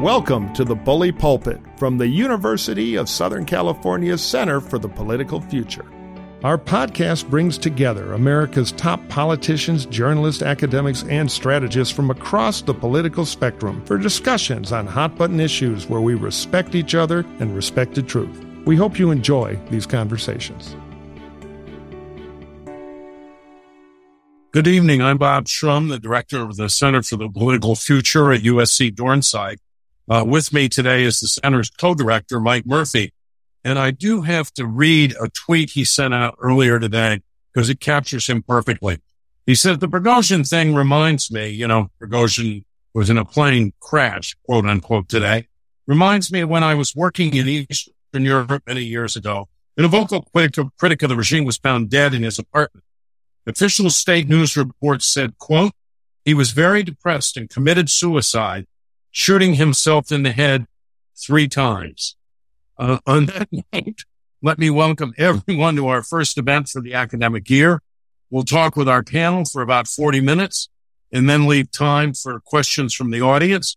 Welcome to the Bully Pulpit from the University of Southern California's Center for the Political Future. Our podcast brings together America's top politicians, journalists, academics, and strategists from across the political spectrum for discussions on hot button issues where we respect each other and respect the truth. We hope you enjoy these conversations. Good evening. I'm Bob Shrum, the director of the Center for the Political Future at USC Dornsife. Uh, with me today is the center's co-director, Mike Murphy. And I do have to read a tweet he sent out earlier today because it captures him perfectly. He said, the Prigozhin thing reminds me, you know, Prigozhin was in a plane crash, quote unquote, today. Reminds me when I was working in Eastern Europe many years ago and a vocal critic of the regime was found dead in his apartment. Official state news reports said, quote, he was very depressed and committed suicide, shooting himself in the head three times. Uh, on that note, let me welcome everyone to our first event for the academic year. We'll talk with our panel for about 40 minutes and then leave time for questions from the audience.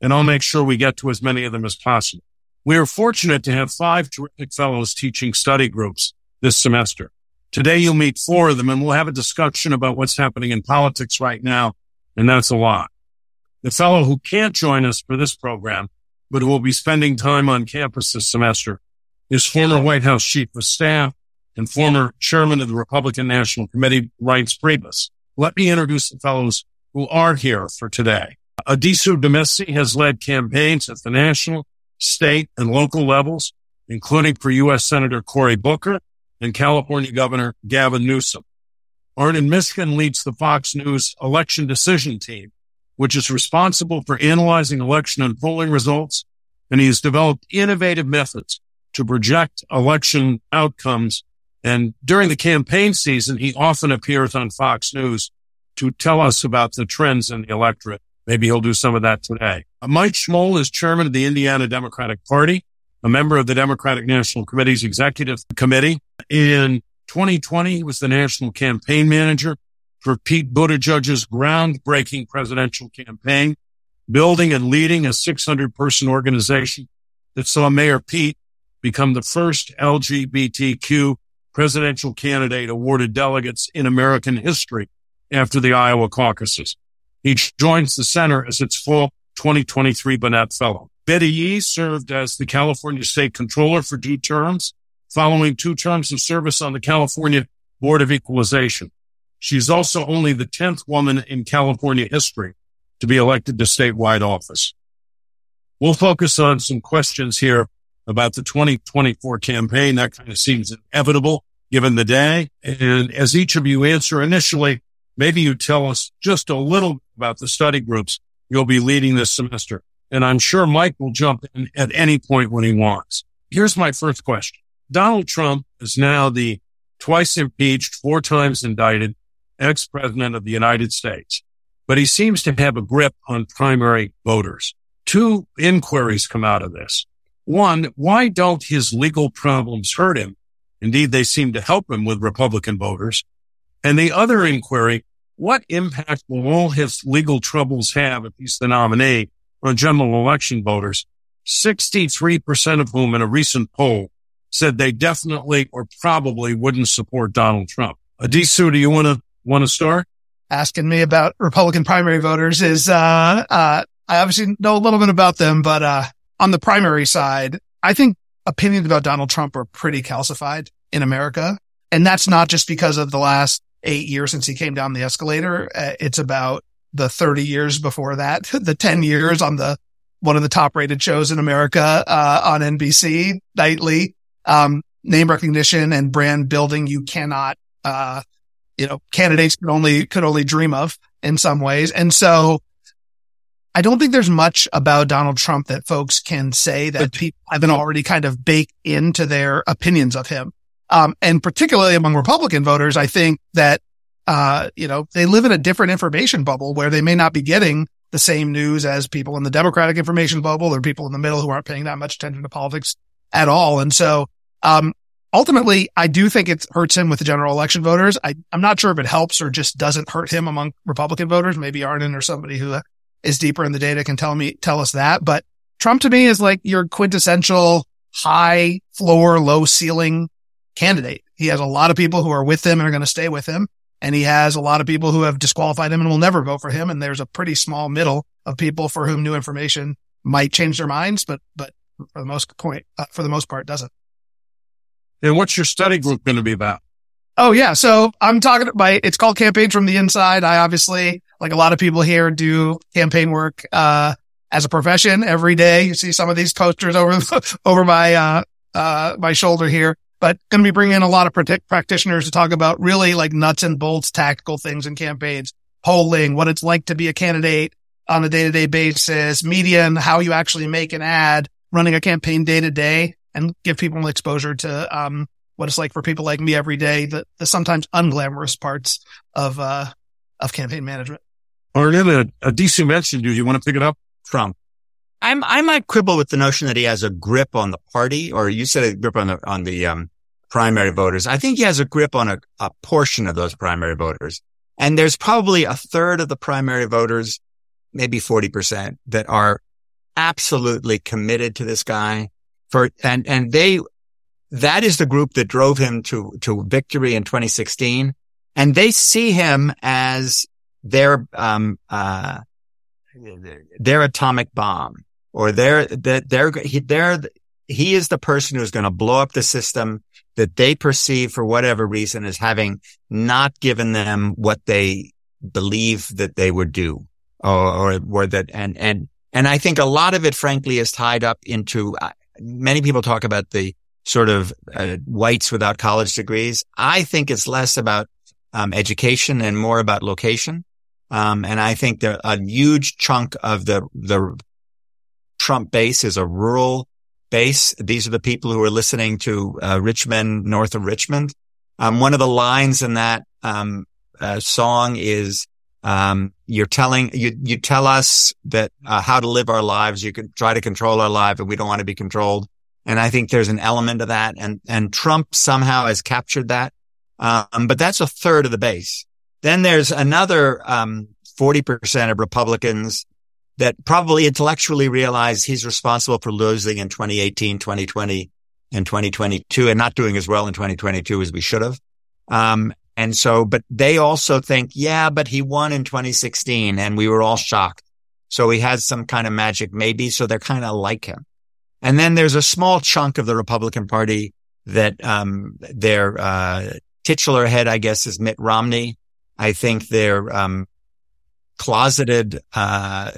And I'll make sure we get to as many of them as possible. We are fortunate to have five terrific fellows teaching study groups this semester. Today you'll meet four of them and we'll have a discussion about what's happening in politics right now. And that's a lot. The fellow who can't join us for this program but who will be spending time on campus this semester, is former White House Chief of Staff and former Chairman of the Republican National Committee, Reince Priebus. Let me introduce the fellows who are here for today. Addisu Demissie has led campaigns at the national, state, and local levels, including for U.S. Senator Cory Booker and California Governor Gavin Newsom. Arnon Mishkin leads the Fox News election decision team which is responsible for analyzing election and polling results. And he has developed innovative methods to project election outcomes. And during the campaign season, he often appears on Fox News to tell us about the trends in the electorate. Maybe he'll do some of that today. Uh, Mike Schmuhl is chairman of the Indiana Democratic Party, a member of the Democratic National Committee's executive committee. In 2020, he was the national campaign manager for Pete Buttigieg's groundbreaking presidential campaign, building and leading a 600 person organization that saw Mayor Pete become the first LGBTQ presidential candidate awarded delegates in American history after the Iowa caucuses. He joins the center as its full 2023 Burnett Fellow. Betty Yee served as the California State Controller for two terms, following two terms of service on the California Board of Equalization. She's also only the 10th woman in California history to be elected to statewide office. We'll focus on some questions here about the 2024 campaign. That kind of seems inevitable given the day. And as each of you answer initially, maybe you tell us just a little about the study groups you'll be leading this semester. And I'm sure Mike will jump in at any point when he wants. Here's my first question. Donald Trump is now the twice impeached, four times indicted ex-president of the United States, but he seems to have a grip on primary voters. Two inquiries come out of this. One, why don't his legal problems hurt him? Indeed, they seem to help him with Republican voters. And the other inquiry, what impact will all his legal troubles have if he's the nominee on general election voters? 63% of whom in a recent poll said they definitely or probably wouldn't support Donald Trump. Addisu, do you want to Want to start? Asking me about Republican primary voters is, uh, uh, I obviously know a little bit about them, but, uh, on the primary side, I think opinions about Donald Trump are pretty calcified in America. And that's not just because of the last eight years since he came down the escalator. Uh, it's about the 30 years before that, the 10 years on the, one of the top rated shows in America, uh, on NBC nightly. Um, name recognition and brand building. You cannot, uh, you know, candidates could only, could only dream of in some ways. And so I don't think there's much about Donald Trump that folks can say that people haven't already kind of baked into their opinions of him. Um, and particularly among Republican voters, I think that, uh, you know, they live in a different information bubble where they may not be getting the same news as people in the Democratic information bubble or people in the middle who aren't paying that much attention to politics at all. And so, um, ultimately, I do think it hurts him with the general election voters. I, am not sure if it helps or just doesn't hurt him among Republican voters. Maybe Arnon or somebody who is deeper in the data can tell me, tell us that. But Trump to me is like your quintessential high floor, low ceiling candidate. He has a lot of people who are with him and are going to stay with him. And he has a lot of people who have disqualified him and will never vote for him. And there's a pretty small middle of people for whom new information might change their minds, but, but for the most point, uh, for the most part, doesn't. And what's your study group going to be about? Oh yeah. So I'm talking about, it's called campaign from the inside. I obviously, like a lot of people here do campaign work, uh, as a profession every day. You see some of these posters over, over my, uh, uh, my shoulder here, but going to be bringing in a lot of practitioners to talk about really like nuts and bolts, tactical things in campaigns, polling, what it's like to be a candidate on a day to day basis, media and how you actually make an ad, running a campaign day to day and give people exposure to, um, what it's like for people like me every day, the, the sometimes unglamorous parts of, uh, of campaign management. Or a, a DC mention, do you want to pick it up? Trump. I'm, I might quibble with the notion that he has a grip on the party, or you said a grip on the, on the, um, primary voters. I think he has a grip on a, a portion of those primary voters. And there's probably a third of the primary voters, maybe 40% that are absolutely committed to this guy for, and, and they, that is the group that drove him to, to victory in 2016. And they see him as their, um, uh, their atomic bomb or their, he, they're, he is the person who's going to blow up the system that they perceive for whatever reason as having not given them what they believe that they would do or, or, or that, and, and, and I think a lot of it, frankly, is tied up into, uh, many people talk about the sort of uh, whites without college degrees. I think it's less about um, education and more about location. Um, and I think that a huge chunk of the, the Trump base is a rural base. These are the people who are listening to uh, Rich Men, north of Richmond. Um, one of the lines in that um, uh, song is um, you're telling you you tell us that uh, how to live our lives. You can try to control our life, and we don't want to be controlled. And I think there's an element of that, and and Trump somehow has captured that. Um, but that's a third of the base. Then there's another um, 40% of Republicans that probably intellectually realize he's responsible for losing in 2018, 2020, and 2022 and not doing as well in 2022 as we should have. Um, and so, but they also think, yeah, but he won in 2016 and we were all shocked. So he has some kind of magic maybe. So they're kind of like him. And then there's a small chunk of the Republican party that, um, their, uh, titular head, I guess, is Mitt Romney. I think their, um, closeted, uh,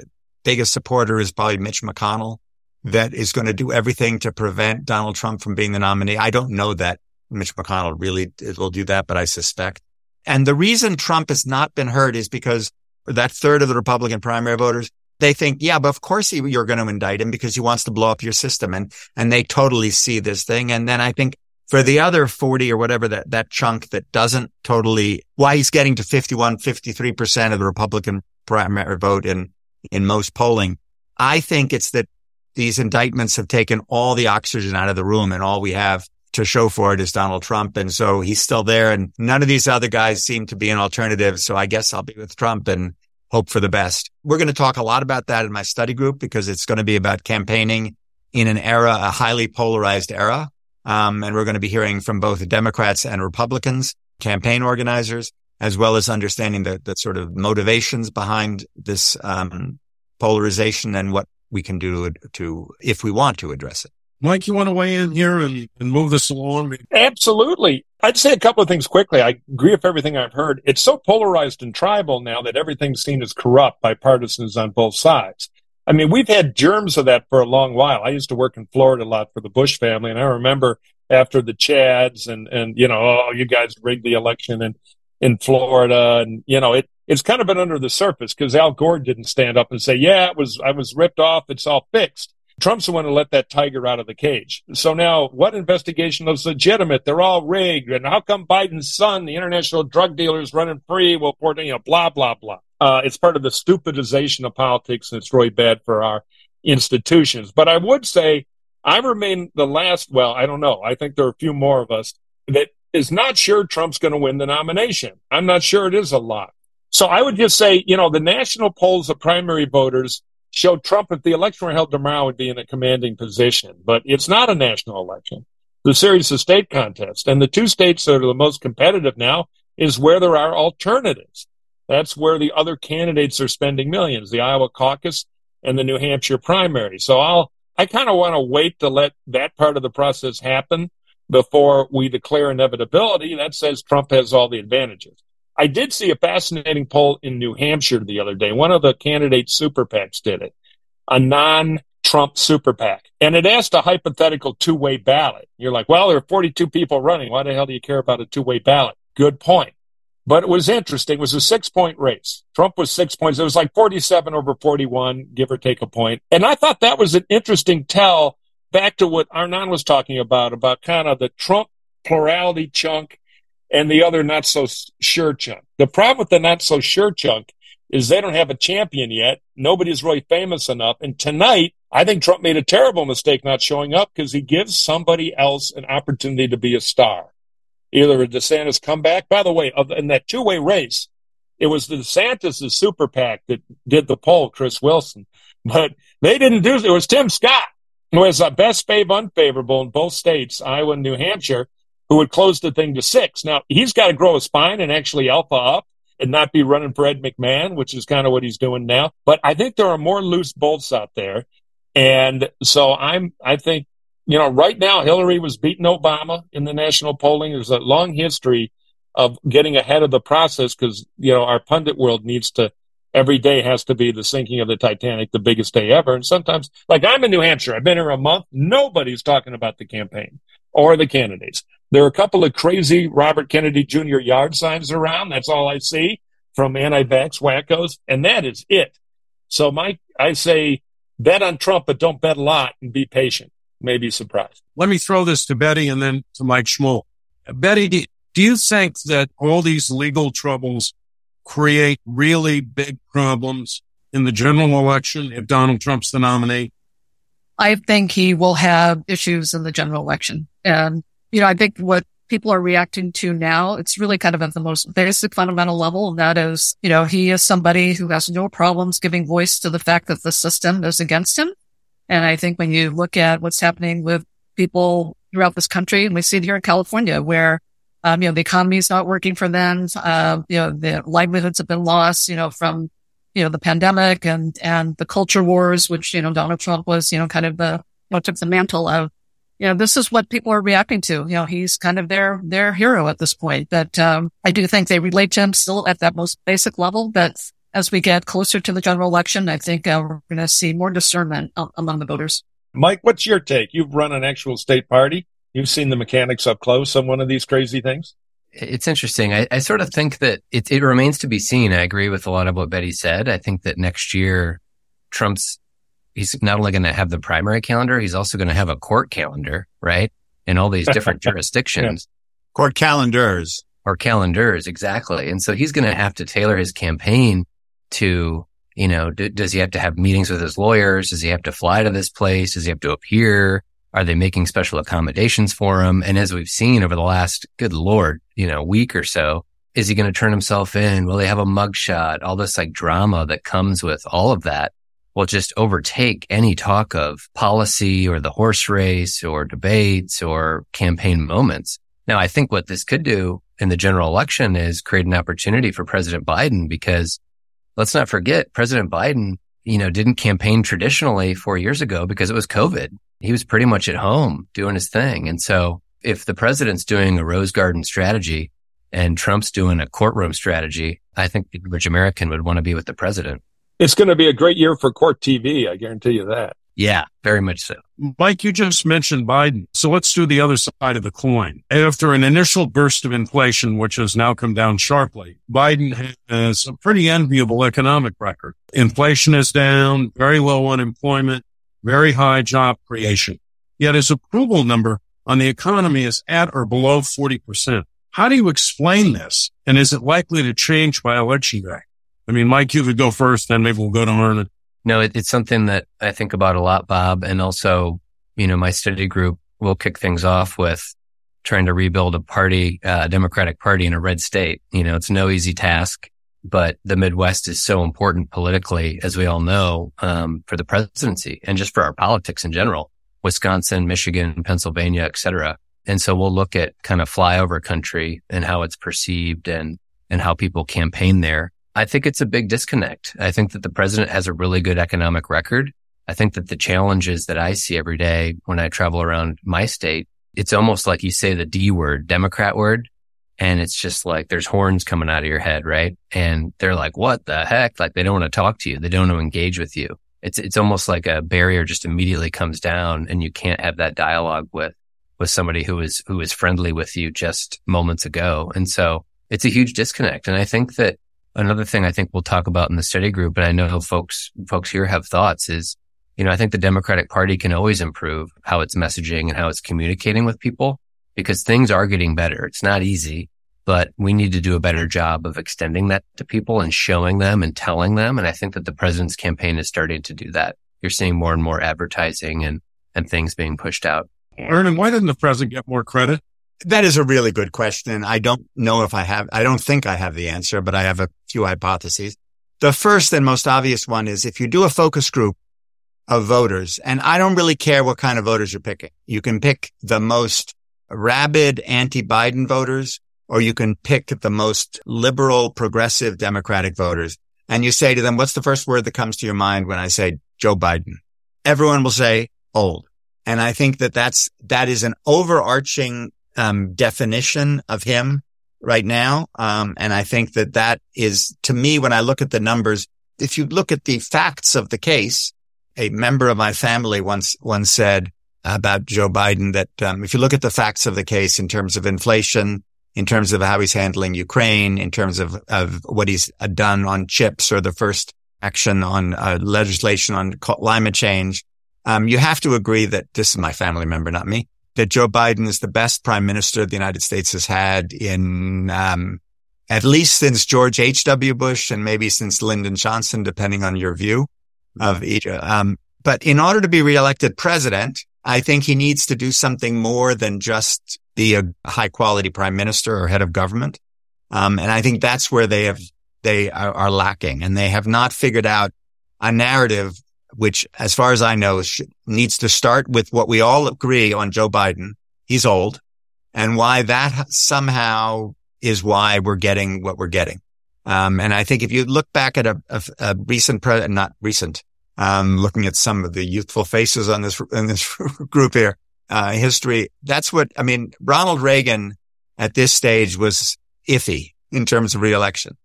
biggest supporter is probably Mitch McConnell that is going to do everything to prevent Donald Trump from being the nominee. I don't know that Mitch McConnell really will do that, but I suspect. And the reason Trump has not been heard is because that third of the Republican primary voters, they think, yeah, but of course he, you're going to indict him because he wants to blow up your system. And, and they totally see this thing. And then I think for the other 40 or whatever that, that chunk that doesn't totally, why he's getting to 51, 53% of the Republican primary vote in, in most polling. I think it's that these indictments have taken all the oxygen out of the room and all we have to show for it is Donald Trump. And so he's still there and none of these other guys seem to be an alternative. So I guess I'll be with Trump and hope for the best. We're going to talk a lot about that in my study group because it's going to be about campaigning in an era, a highly polarized era. Um, and we're going to be hearing from both Democrats and Republicans, campaign organizers as well as understanding the, the sort of motivations behind this um, polarization and what we can do to, if we want to address it. Mike, you want to weigh in here and, and move this along? Absolutely. I'd say a couple of things quickly. I agree with everything I've heard. It's so polarized and tribal now that everything's seen as corrupt by partisans on both sides. I mean, we've had germs of that for a long while. I used to work in Florida a lot for the Bush family, and I remember after the Chads and and you know, oh, you guys rigged the election, and in Florida. And, you know, it, it's kind of been under the surface because Al Gore didn't stand up and say, yeah, it was, I was ripped off. It's all fixed. Trump's the one who let that tiger out of the cage. So now what investigation is legitimate? They're all rigged. And how come Biden's son, the international drug dealer, is running free? Well, you know, blah, blah, blah. Uh, it's part of the stupidization of politics and it's really bad for our institutions. But I would say I remain the last, well, I don't know. I think there are a few more of us that is not sure Trump's going to win the nomination. I'm not sure it is a lot. So I would just say, you know, the national polls of primary voters showed Trump if the election were held tomorrow would be in a commanding position. But it's not a national election. The series of state contests. And the two states that are the most competitive now is where there are alternatives. That's where the other candidates are spending millions, the Iowa caucus and the New Hampshire primary. So I'll, I kind of want to wait to let that part of the process happen before we declare inevitability. That says Trump has all the advantages. I did see a fascinating poll in New Hampshire the other day. One of the candidate super PACs did it, a non Trump super PAC. And it asked a hypothetical two way ballot. You're like, well, there are 42 people running. Why the hell do you care about a two way ballot? Good point. But it was interesting. It was a six point race. Trump was six points. It was like 47 over 41, give or take a point. And I thought that was an interesting tell back to what Arnon was talking about, about kind of the Trump plurality chunk and the other not so sure chunk. The problem with the not so sure chunk is they don't have a champion yet. Nobody's really famous enough. And tonight, I think Trump made a terrible mistake not showing up because he gives somebody else an opportunity to be a star either a DeSantis comeback. By the way, in that two way race, it was the DeSantis' super PAC that did the poll, Chris Wilson, but they didn't do it. It was Tim Scott, who was a best fave unfavorable in both states, Iowa and New Hampshire, who would close the thing to six. Now he's got to grow a spine and actually alpha up and not be running for Ed McMahon, which is kind of what he's doing now. But I think there are more loose bolts out there. And so I'm, I think you know, right now Hillary was beating Obama in the national polling. There's a long history of getting ahead of the process because, you know, our pundit world needs to, every day has to be the sinking of the Titanic, the biggest day ever. And sometimes, like I'm in New Hampshire, I've been here a month. Nobody's talking about the campaign or the candidates. There are a couple of crazy Robert Kennedy Jr. yard signs around. That's all I see from anti-vax wackos. And that is it. So Mike, I say bet on Trump, but don't bet a lot and be patient may be surprised. Let me throw this to Betty and then to Mike Schmuhl. Betty, do you think that all these legal troubles create really big problems in the general election if Donald Trump's the nominee? I think he will have issues in the general election. And, you know, I think what people are reacting to now, it's really kind of at the most basic fundamental level. And that is, you know, he is somebody who has no problems giving voice to the fact that the system is against him. And I think when you look at what's happening with people throughout this country, and we see it here in California where, um, you know, the economy is not working for them. Uh, you know, the livelihoods have been lost, you know, from, you know, the pandemic and, and the culture wars, which, you know, Donald Trump was, you know, kind of the, know, took the mantle of, you know, this is what people are reacting to. You know, he's kind of their, their hero at this point. But, um, I do think they relate to him still at that most basic level, but as we get closer to the general election, I think uh, we're going to see more discernment among the voters. Mike, what's your take? You've run an actual state party. You've seen the mechanics up close on one of these crazy things. It's interesting. I, I sort of think that it, it remains to be seen. I agree with a lot of what Betty said. I think that next year, Trump's he's not only going to have the primary calendar, he's also going to have a court calendar, right? In all these different jurisdictions. Yeah. Court calendars. Or calendars, exactly. And so he's going to have to tailor his campaign to, you know, d- does he have to have meetings with his lawyers? Does he have to fly to this place? Does he have to appear? Are they making special accommodations for him? And as we've seen over the last, good Lord, you know, week or so, is he going to turn himself in? Will they have a mugshot? All this like drama that comes with all of that will just overtake any talk of policy or the horse race or debates or campaign moments. Now, I think what this could do in the general election is create an opportunity for President Biden because let's not forget President Biden, you know, didn't campaign traditionally four years ago because it was COVID. He was pretty much at home doing his thing. And so if the president's doing a rose garden strategy and Trump's doing a courtroom strategy, I think the average American would want to be with the president. It's going to be a great year for court TV. I guarantee you that. Yeah, very much so. Mike, you just mentioned Biden. So let's do the other side of the coin. After an initial burst of inflation, which has now come down sharply, Biden has a pretty enviable economic record. Inflation is down, very low unemployment, very high job creation. Yet his approval number on the economy is at or below 40%. How do you explain this? And is it likely to change by election day? I mean, Mike, you could go first, then maybe we'll go to Arnon. No, it, it's something that I think about a lot, Bob. And also, you know, my study group will kick things off with trying to rebuild a party, uh, Democratic party in a red state. You know, it's no easy task. But the Midwest is so important politically, as we all know, um, for the presidency and just for our politics in general. Wisconsin, Michigan, Pennsylvania, et cetera. And so we'll look at kind of flyover country and how it's perceived and, and how people campaign there. I think it's a big disconnect. I think that the president has a really good economic record. I think that the challenges that I see every day when I travel around my state, it's almost like you say the D word, Democrat word. And it's just like there's horns coming out of your head, right? And they're like, what the heck? Like they don't want to talk to you. They don't want to engage with you. It's, it's almost like a barrier just immediately comes down and you can't have that dialogue with, with somebody who is, who is friendly with you just moments ago. And so it's a huge disconnect. And I think that another thing I think we'll talk about in the study group, but I know folks, folks here have thoughts is, you know, I think the Democratic Party can always improve how it's messaging and how it's communicating with people because things are getting better. It's not easy, but we need to do a better job of extending that to people and showing them and telling them. And I think that the president's campaign is starting to do that. You're seeing more and more advertising and, and things being pushed out. Ernie, why didn't the president get more credit? That is a really good question. I don't know if I have, I don't think I have the answer, but I have a few hypotheses. The first and most obvious one is if you do a focus group of voters, and I don't really care what kind of voters you're picking. You can pick the most rabid anti-Biden voters, or you can pick the most liberal, progressive Democratic voters. And you say to them, what's the first word that comes to your mind when I say Joe Biden? Everyone will say old. And I think that that's, that is an overarching, um, definition of him right now. Um, and I think that that is to me, when I look at the numbers, if you look at the facts of the case, a member of my family once, once said about Joe Biden that, um, if you look at the facts of the case in terms of inflation, in terms of how he's handling Ukraine, in terms of, of what he's done on chips or the first action on uh, legislation on climate change, um, you have to agree that this is my family member, not me, that Joe Biden is the best prime minister the United States has had in, um, at least since George H.W. Bush and maybe since Lyndon Johnson, depending on your view of each. Um, but in order to be reelected president, I think he needs to do something more than just be a high quality prime minister or head of government. Um, and I think that's where they have, they are, are, lacking and they have not figured out a narrative, which as far as I know needs to start with what we all agree on Joe Biden. He's old and why that somehow is why we're getting what we're getting. Um, and I think if you look back at a, a, a recent, pre- not recent, um, looking at some of the youthful faces on this, in this group here, uh, history, that's what, I mean, Ronald Reagan at this stage was iffy in terms of reelection.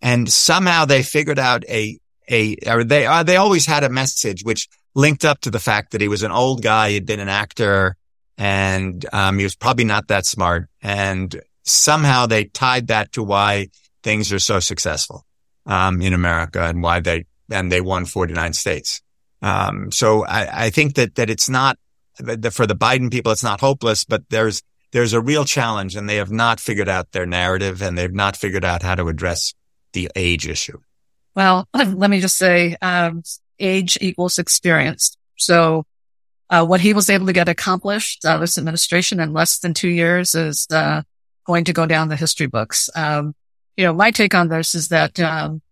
And somehow they figured out a, a, or they, uh, they always had a message which linked up to the fact that he was an old guy. He'd been an actor and, um, he was probably not that smart. And somehow they tied that to why things are so successful um, in America and why they and they won 49 states. Um, so I, I, think that that it's not for the Biden people, it's not hopeless, but there's there's a real challenge, and they have not figured out their narrative, and they've not figured out how to address the age issue. Well, let me just say, um, age equals experience. So, uh, what he was able to get accomplished, uh, this administration in less than two years is, uh, going to go down the history books. Um, you know, my take on this is that, um,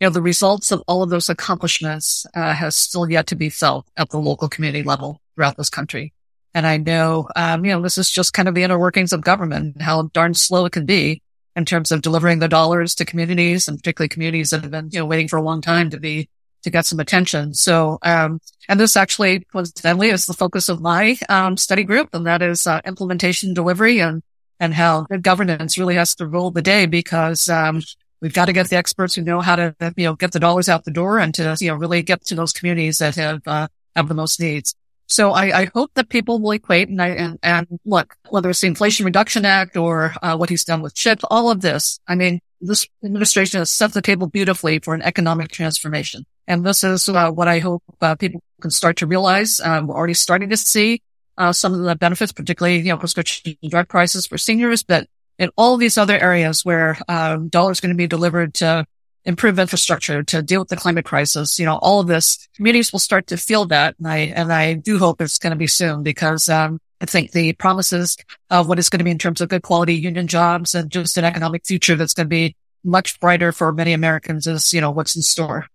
you know, the results of all of those accomplishments, uh, has still yet to be felt at the local community level throughout this country. And I know, um, you know, this is just kind of the inner workings of government, how darn slow it can be in terms of delivering the dollars to communities and particularly communities that have been, you know, waiting for a long time to be, to get some attention. So, um, and this actually coincidentally is the focus of my, um, study group, and that is, uh, implementation delivery and and how good governance really has to rule the day because, um, we've got to get the experts who know how to, you know, get the dollars out the door and to, you know, really get to those communities that have, uh, have the most needs. So I, I hope that people will equate and I, and, and look, whether it's the Inflation Reduction Act or, uh, what he's done with chips, all of this, I mean, this administration has set the table beautifully for an economic transformation. And this is uh, what I hope uh, people can start to realize. Um, we're already starting to see uh, some of the benefits, particularly, you know, prescription drug prices for seniors, but in all these other areas where, um, dollars going to be delivered to improve infrastructure, to deal with the climate crisis, you know, all of this, communities will start to feel that. And I, and I do hope it's going to be soon because, um, I think the promises of what it's going to be in terms of good quality union jobs and just an economic future that's going to be much brighter for many Americans is, you know, what's in store.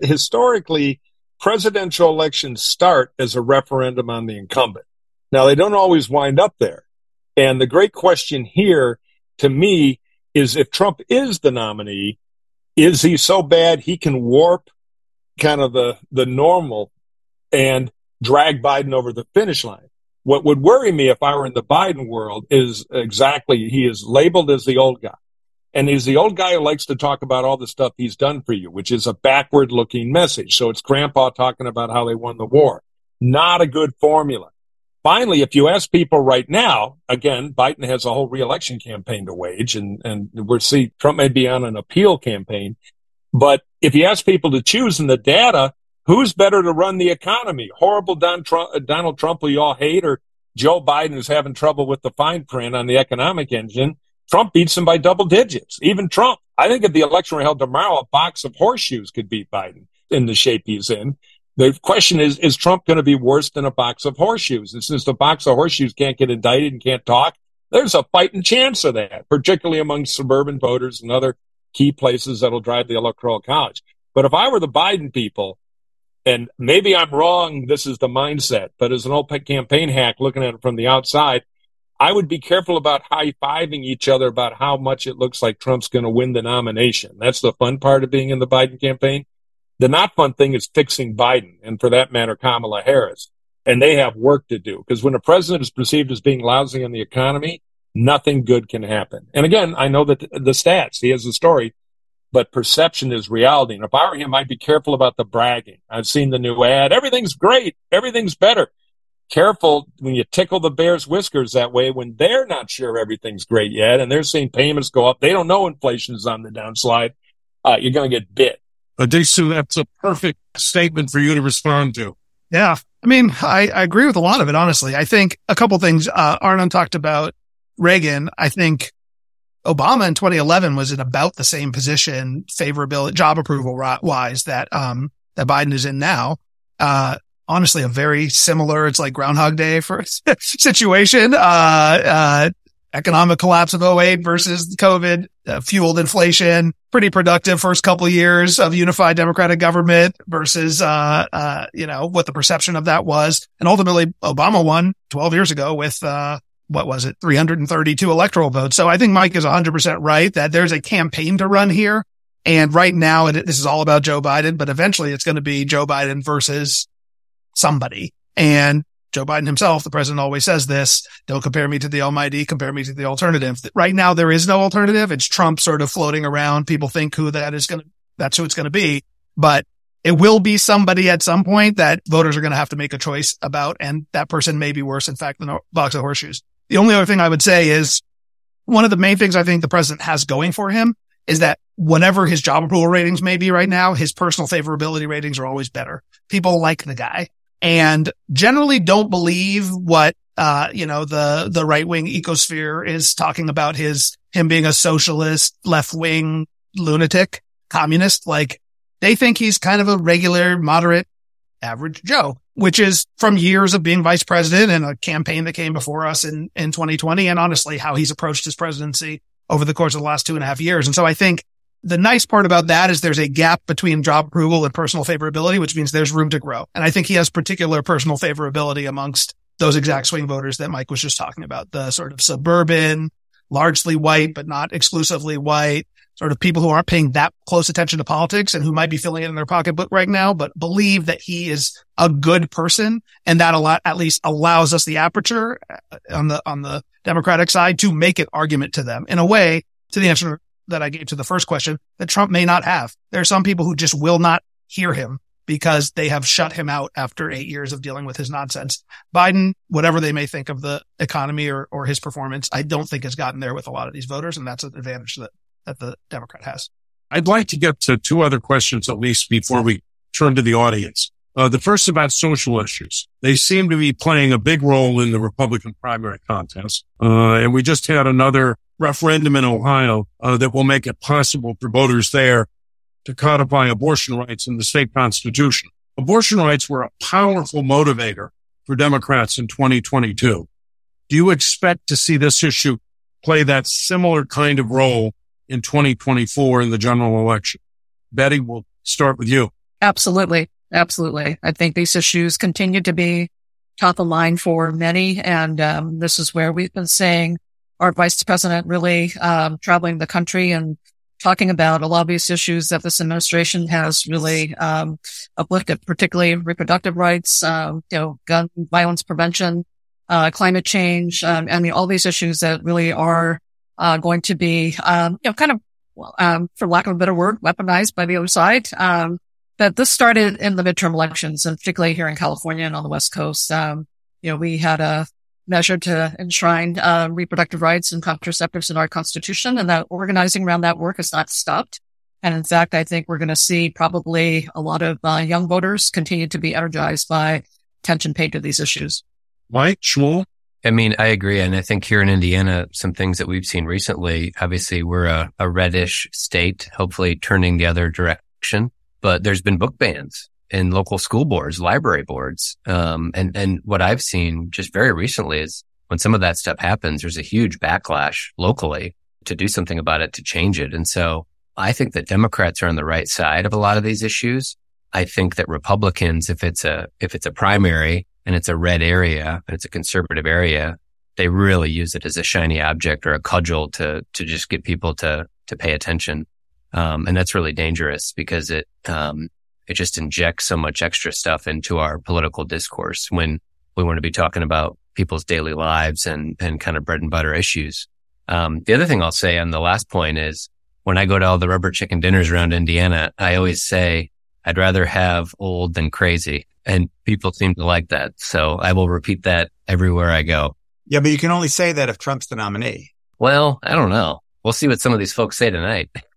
Historically, presidential elections start as a referendum on the incumbent. Now, they don't always wind up there. And the great question here to me is if Trump is the nominee, is he so bad he can warp kind of the, the normal and drag Biden over the finish line? What would worry me if I were in the Biden world is exactly he is labeled as the old guy. And he's the old guy who likes to talk about all the stuff he's done for you, which is a backward looking message. So it's grandpa talking about how they won the war. Not a good formula. Finally, if you ask people right now, again, Biden has a whole reelection campaign to wage and, and we're see Trump may be on an appeal campaign. But if you ask people to choose in the data, who's better to run the economy? Horrible Don Trump, uh, Donald Trump, who you all hate, or Joe Biden, who's having trouble with the fine print on the economic engine? Trump beats him by double digits. Even Trump. I think if the election were held tomorrow, a box of horseshoes could beat Biden in the shape he's in. The question is, is Trump going to be worse than a box of horseshoes? And since the box of horseshoes can't get indicted and can't talk, there's a fighting chance of that, particularly among suburban voters and other key places that'll drive the electoral college. But if I were the Biden people, and maybe I'm wrong, this is the mindset, but as an old campaign hack looking at it from the outside, I would be careful about high fiving each other about how much it looks like Trump's going to win the nomination. That's the fun part of being in the Biden campaign. The not fun thing is fixing Biden and for that matter, Kamala Harris. And they have work to do because when a president is perceived as being lousy in the economy, nothing good can happen. And again, I know that the stats, he has a story, but perception is reality. And if I were him, I'd be careful about the bragging. I've seen the new ad. Everything's great. Everything's better. Careful when you tickle the bear's whiskers that way when they're not sure everything's great yet and they're seeing payments go up. They don't know inflation is on the downslide. Uh, you're going to get bit. That's a perfect statement for you to respond to. Yeah. I mean, I, I agree with a lot of it, honestly. I think a couple things, uh, Arnon talked about Reagan. I think Obama in 2011 was in about the same position, favorability, job approval wise that, um, that Biden is in now. Uh, honestly, a very similar, it's like Groundhog Day for situation. Uh, uh, economic collapse of 08 versus COVID, uh, fueled inflation, pretty productive first couple of years of unified democratic government versus, uh, uh, you know, what the perception of that was. And ultimately Obama won 12 years ago with, uh, what was it? 332 electoral votes. So I think Mike is 100% right that there's a campaign to run here. And right now, it, this is all about Joe Biden, but eventually it's going to be Joe Biden versus somebody. And Joe Biden himself, the president always says this, don't compare me to the almighty, compare me to the alternative. Right now, there is no alternative. It's Trump sort of floating around. People think who that is going to, that's who it's going to be, but it will be somebody at some point that voters are going to have to make a choice about. And that person may be worse, in fact, than a box of horseshoes. The only other thing I would say is one of the main things I think the president has going for him is that whatever his job approval ratings may be right now, his personal favorability ratings are always better. People like the guy and generally don't believe what, uh, you know, the, the right wing ecosphere is talking about his, him being a socialist, left wing lunatic, communist. Like they think he's kind of a regular, moderate, average Joe which is from years of being vice president and a campaign that came before us in, in 2020. And honestly, how he's approached his presidency over the course of the last two and a half years. And so I think the nice part about that is there's a gap between job approval and personal favorability, which means there's room to grow. And I think he has particular personal favorability amongst those exact swing voters that Mike was just talking about, the sort of suburban, largely white, but not exclusively white, sort of people who aren't paying that close attention to politics and who might be filling it in their pocketbook right now, but believe that he is a good person. And that a lot, at least allows us the aperture uh, on the, on the Democratic side to make an argument to them in a way to the answer that I gave to the first question that Trump may not have. There are some people who just will not hear him because they have shut him out after eight years of dealing with his nonsense. Biden, whatever they may think of the economy or, or his performance, I don't think has gotten there with a lot of these voters. And that's an advantage that that the Democrat has. I'd like to get to two other questions at least before we turn to the audience. Uh, the first about social issues. They seem to be playing a big role in the Republican primary contest. Uh, and we just had another referendum in Ohio uh, that will make it possible for voters there to codify abortion rights in the state constitution. Abortion rights were a powerful motivator for Democrats in 2022. Do you expect to see this issue play that similar kind of role in 2024 in the general election. Betty, we'll start with you. Absolutely. Absolutely. I think these issues continue to be top of mind for many. And um, this is where we've been saying our vice president really um, traveling the country and talking about a lot of these issues that this administration has really um, uplifted, particularly reproductive rights, um, you know, gun violence prevention, uh, climate change. Um, I mean, all these issues that really are uh, going to be, um, you know, kind of, um, for lack of a better word, weaponized by the other side. Um, but this started in the midterm elections, and particularly here in California and on the West Coast. Um, you know, we had a measure to enshrine uh, reproductive rights and contraceptives in our constitution, and that organizing around that work has not stopped. And in fact, I think we're going to see probably a lot of uh, young voters continue to be energized by attention paid to these issues. Mike Schmuhl? I mean, I agree. And I think here in Indiana, some things that we've seen recently, obviously we're a, a reddish state, hopefully turning the other direction, but there's been book bans in local school boards, library boards. Um, and, and what I've seen just very recently is when some of that stuff happens, there's a huge backlash locally to do something about it, to change it. And so I think that Democrats are on the right side of a lot of these issues. I think that Republicans, if it's a, if it's a primary and it's a red area and it's a conservative area, they really use it as a shiny object or a cudgel to, to just get people to, to pay attention. Um, and that's really dangerous because it, um, it just injects so much extra stuff into our political discourse when we want to be talking about people's daily lives and, and kind of bread and butter issues. Um, the other thing I'll say on the last point is when I go to all the rubber chicken dinners around Indiana, I always say I'd rather have old than crazy. And people seem to like that. So I will repeat that everywhere I go. Yeah, but you can only say that if Trump's the nominee. Well, I don't know. We'll see what some of these folks say tonight.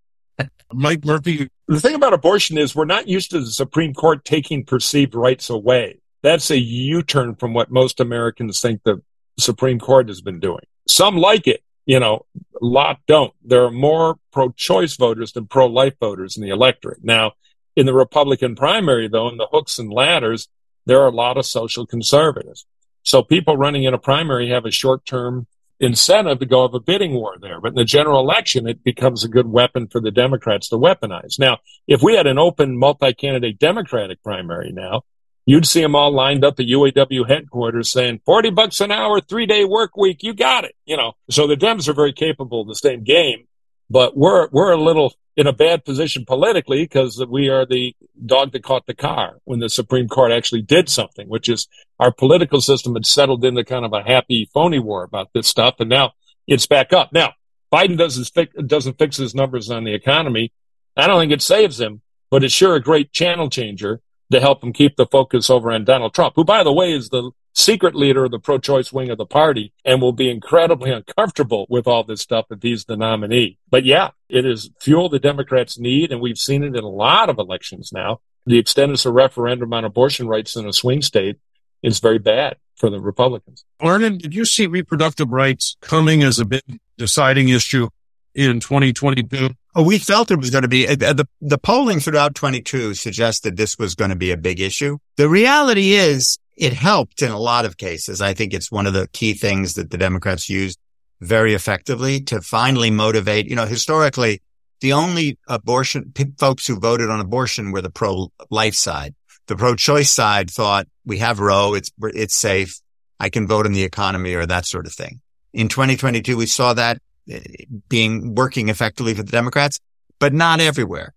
Mike Murphy. The thing about abortion is we're not used to the Supreme Court taking perceived rights away. That's a U-turn from what most Americans think the Supreme Court has been doing. Some like it, you know, a lot don't. There are more pro-choice voters than pro-life voters in the electorate. Now, in the Republican primary, though, in the hooks and ladders, there are a lot of social conservatives. So people running in a primary have a short-term incentive to go have a bidding war there. But in the general election, it becomes a good weapon for the Democrats to weaponize. Now, if we had an open multi-candidate Democratic primary now, you'd see them all lined up at UAW headquarters saying 40 bucks an hour, three day work week. You got it. You know, so the Dems are very capable of the same game, but we're, we're a little in a bad position politically because we are the dog that caught the car when the Supreme Court actually did something, which is our political system had settled into kind of a happy phony war about this stuff. And now it's back up. Now, Biden doesn't fix, doesn't fix his numbers on the economy. I don't think it saves him, but it's sure a great channel changer to help him keep the focus over on Donald Trump, who, by the way, is the secret leader of the pro-choice wing of the party and will be incredibly uncomfortable with all this stuff if he's the nominee. But yeah, it is fuel the Democrats need, and we've seen it in a lot of elections now. The extent of a referendum on abortion rights in a swing state is very bad for the Republicans. Arnon, did you see reproductive rights coming as a big deciding issue in 2022? Oh, we felt it was going to be uh, the the polling throughout 22 suggested this was going to be a big issue. The reality is it helped in a lot of cases. I think it's one of the key things that the Democrats used very effectively to finally motivate, you know, historically, the only abortion folks who voted on abortion were the pro life side. The pro choice side thought we have Roe. It's, it's safe. I can vote on the economy or that sort of thing. In 2022, we saw that eh, being working effectively for the Democrats, but not everywhere.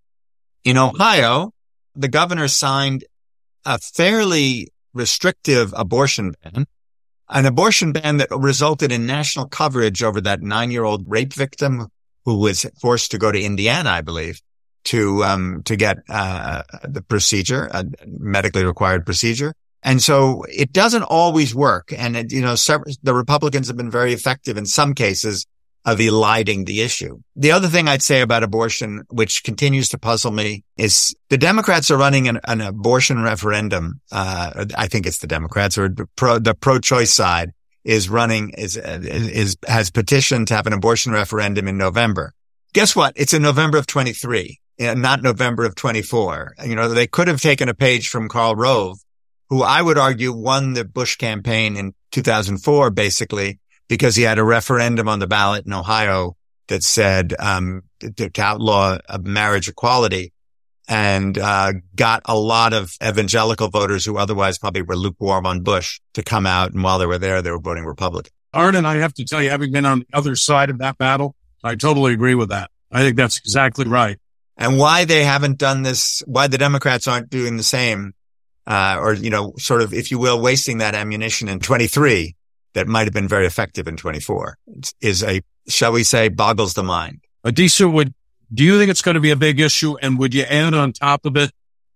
In Ohio, the governor signed a fairly restrictive abortion ban, an abortion ban that resulted in national coverage over that nine year old rape victim who was forced to go to Indiana, I believe, to, um, to get, uh, the procedure, a medically required procedure. And so it doesn't always work. And, it, you know, the Republicans have been very effective in some cases of eliding the issue. The other thing I'd say about abortion, which continues to puzzle me, is the Democrats are running an, an abortion referendum. Uh, I think it's the Democrats or the pro, the pro-choice side is running, is, is, has petitioned to have an abortion referendum in November. Guess what? It's in November of 23, not November of 24. You know, they could have taken a page from Karl Rove, who I would argue won the Bush campaign in 2004, basically because he had a referendum on the ballot in Ohio that said, um, to, to outlaw marriage equality and uh, got a lot of evangelical voters who otherwise probably were lukewarm on Bush to come out. And while they were there, they were voting Republican. Arden, I have to tell you, having been on the other side of that battle, I totally agree with that. I think that's exactly right. And why they haven't done this, why the Democrats aren't doing the same, uh, or, you know, sort of, if you will, wasting that ammunition in 23 that might have been very effective in 24 is a, shall we say, boggles the mind. Addisu, would, do you think it's going to be a big issue? And would you add on top of it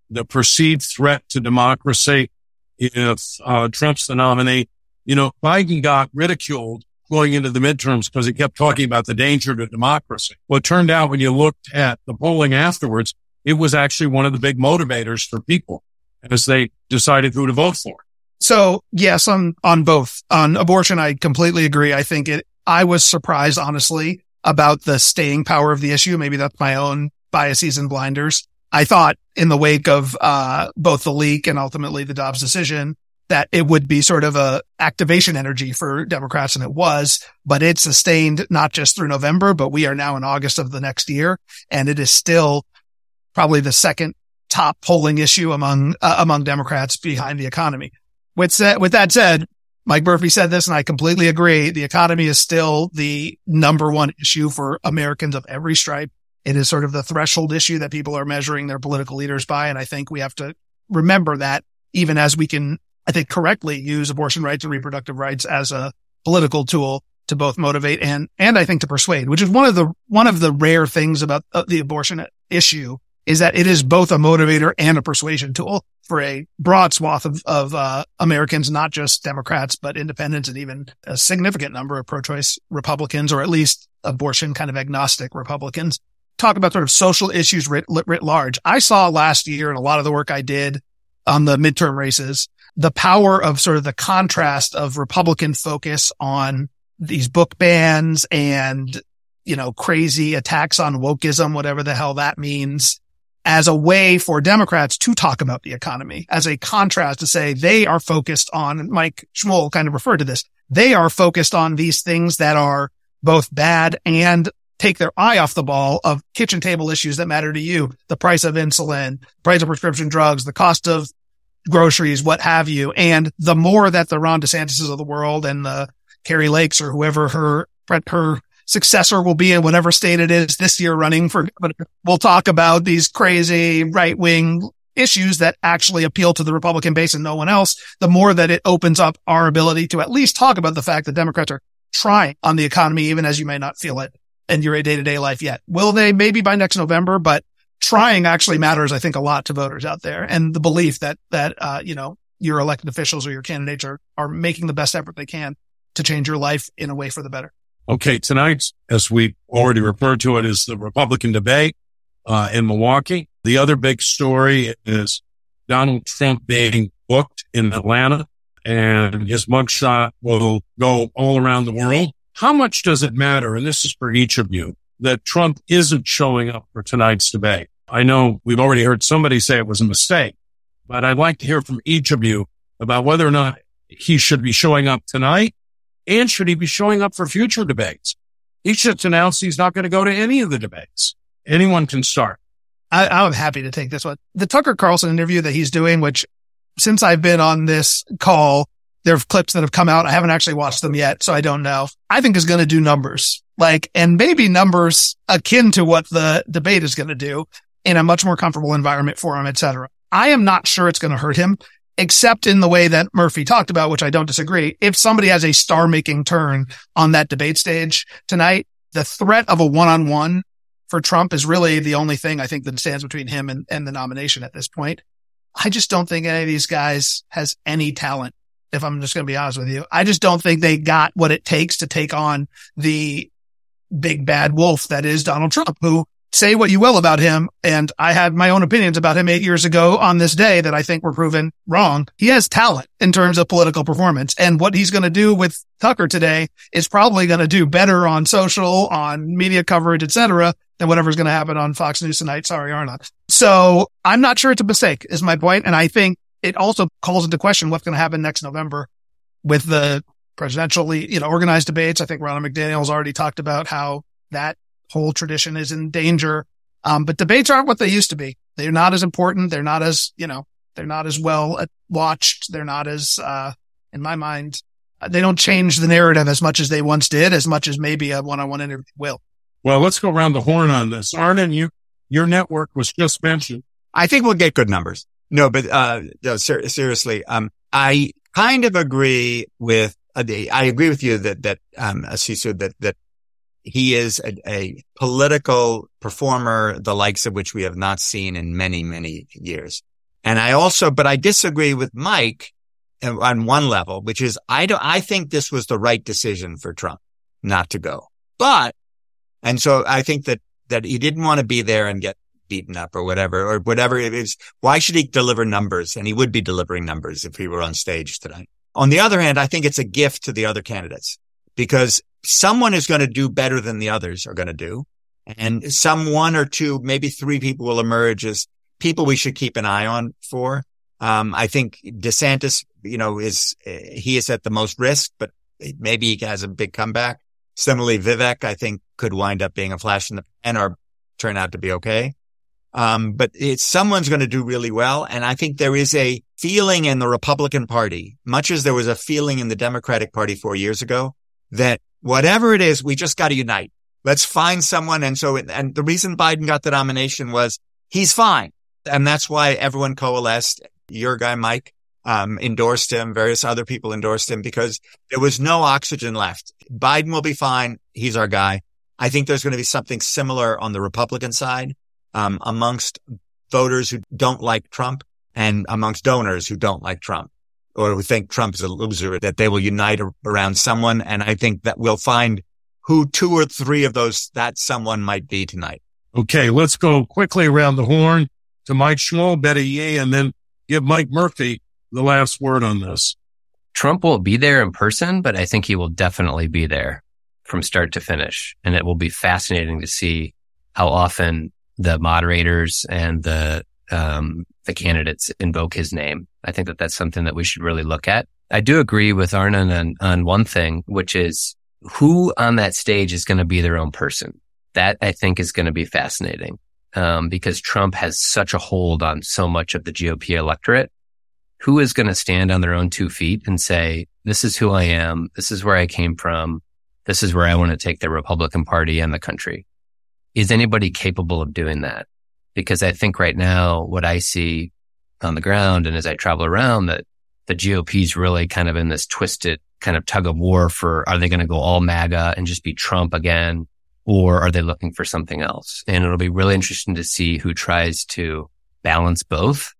the perceived threat to democracy if uh, Trump's the nominee? You know, Biden got ridiculed going into the midterms because he kept talking about the danger to democracy. Well, it turned out when you looked at the polling afterwards, it was actually one of the big motivators for people as they decided who to vote for. So yes, on, on both on abortion, I completely agree. I think it, I was surprised, honestly, about the staying power of the issue. Maybe that's my own biases and blinders. I thought in the wake of, uh, both the leak and ultimately the Dobbs decision that it would be sort of a activation energy for Democrats. And it was, but it sustained not just through November, but we are now in August of the next year. And it is still probably the second top polling issue among, uh, among Democrats behind the economy. With that, with that said, Mike Murphy said this and I completely agree. The economy is still the number one issue for Americans of every stripe. It is sort of the threshold issue that people are measuring their political leaders by. And I think we have to remember that even as we can, I think correctly use abortion rights and reproductive rights as a political tool to both motivate and, and I think to persuade, which is one of the, one of the rare things about uh, the abortion issue is that it is both a motivator and a persuasion tool for a broad swath of, of uh, Americans, not just Democrats, but independents and even a significant number of pro-choice Republicans, or at least abortion kind of agnostic Republicans. Talk about sort of social issues writ, writ large. I saw last year in a lot of the work I did on the midterm races, the power of sort of the contrast of Republican focus on these book bans and, you know, crazy attacks on wokeism, whatever the hell that means as a way for Democrats to talk about the economy as a contrast to say they are focused on, Mike Schmuhl kind of referred to this. They are focused on these things that are both bad and take their eye off the ball of kitchen table issues that matter to you. The price of insulin, price of prescription drugs, the cost of groceries, what have you. And the more that the Ron DeSantis of the world and the Kari Lakes or whoever her, her successor will be in whatever state it is this year running for, but we'll talk about these crazy right wing issues that actually appeal to the Republican base and no one else, the more that it opens up our ability to at least talk about the fact that Democrats are trying on the economy, even as you may not feel it in your day to day life yet. Will they? Maybe by next November, but trying actually matters, I think, a lot to voters out there and the belief that, that, uh, you know, your elected officials or your candidates are, are making the best effort they can to change your life in a way for the better. Okay, tonight, as we already referred to it, is the Republican debate uh, in Milwaukee. The other big story is Donald Trump being booked in Atlanta, and his mugshot will go all around the world. How much does it matter? And this is for each of you that Trump isn't showing up for tonight's debate. I know we've already heard somebody say it was a mistake, but I'd like to hear from each of you about whether or not he should be showing up tonight and should he be showing up for future debates? He should announce he's not going to go to any of the debates. Anyone can start. I, am happy to take this one. The Tucker Carlson interview that he's doing, which since I've been on this call, there are clips that have come out. I haven't actually watched them yet, so I don't know. I think is going to do numbers like, and maybe numbers akin to what the debate is going to do in a much more comfortable environment for him, et cetera. I am not sure it's going to hurt him except in the way that Murphy talked about, which I don't disagree. If somebody has a star making turn on that debate stage tonight, the threat of a one on one for Trump is really the only thing I think that stands between him and, and the nomination at this point. I just don't think any of these guys has any talent. If I'm just going to be honest with you, I just don't think they got what it takes to take on the big bad wolf that is Donald Trump, who say what you will about him. And I had my own opinions about him eight years ago on this day that I think were proven wrong. He has talent in terms of political performance and what he's going to do with Tucker today is probably going to do better on social, on media coverage, etc. than whatever's going to happen on Fox News tonight. Sorry, Arnon. So I'm not sure it's a mistake is my point. And I think it also calls into question what's going to happen next November with the presidentially, you know, organized debates. I think Ronna McDaniel's already talked about how that whole tradition is in danger. Um, but debates aren't what they used to be. They're not as important. They're not as, you know, they're not as well watched. They're not as, uh, in my mind, they don't change the narrative as much as they once did, as much as maybe a one-on-one interview will. Well, let's go around the horn on this. Arnon, you, your network was just mentioned. I think we'll get good numbers. No, but, uh, no, ser- seriously, um, I kind of agree with, uh, the, I agree with you that, that, um, Addisu, that, that he is a, a, political performer, the likes of which we have not seen in many, many years. And I also, but I disagree with Mike on one level, which is I don't, I think this was the right decision for Trump not to go. But, and so I think that, that he didn't want to be there and get beaten up or whatever, or whatever it is. Why should he deliver numbers? And he would be delivering numbers if he were on stage tonight. On the other hand, I think it's a gift to the other candidates because someone is going to do better than the others are going to do. And some one or two, maybe three people will emerge as people we should keep an eye on for. Um, I think DeSantis, you know, is, he is at the most risk, but maybe he has a big comeback. Similarly, Vivek, I think could wind up being a flash in the pan or turn out to be okay. Um, but it's someone's going to do really well. And I think there is a feeling in the Republican party, much as there was a feeling in the Democratic party four years ago that whatever it is, we just got to unite. Let's find someone. And so, and the reason Biden got the nomination was he's fine. And that's why everyone coalesced. Your guy, Mike, um, endorsed him. Various other people endorsed him because there was no oxygen left. Biden will be fine. He's our guy. I think there's going to be something similar on the Republican side, um, amongst voters who don't like Trump and amongst donors who don't like Trump or who think Trump is a loser, that they will unite around someone. And I think that we'll find who two or three of those, that someone might be tonight. Okay. Let's go quickly around the horn to Mike Schmuhl, Betty Yee, and then give Mike Murphy the last word on this. Trump won't be there in person, but I think he will definitely be there from start to finish. And it will be fascinating to see how often the moderators and the, um, the candidates invoke his name. I think that that's something that we should really look at. I do agree with Arnon on, on one thing, which is who on that stage is going to be their own person. That I think is going to be fascinating um, because Trump has such a hold on so much of the GOP electorate. Who is going to stand on their own two feet and say, this is who I am. This is where I came from. This is where I want to take the Republican party and the country. Is anybody capable of doing that? Because I think right now what I see on the ground and as I travel around that the GOP is really kind of in this twisted kind of tug of war for are they going to go all MAGA and just be Trump again? or are they looking for something else? And it'll be really interesting to see who tries to balance both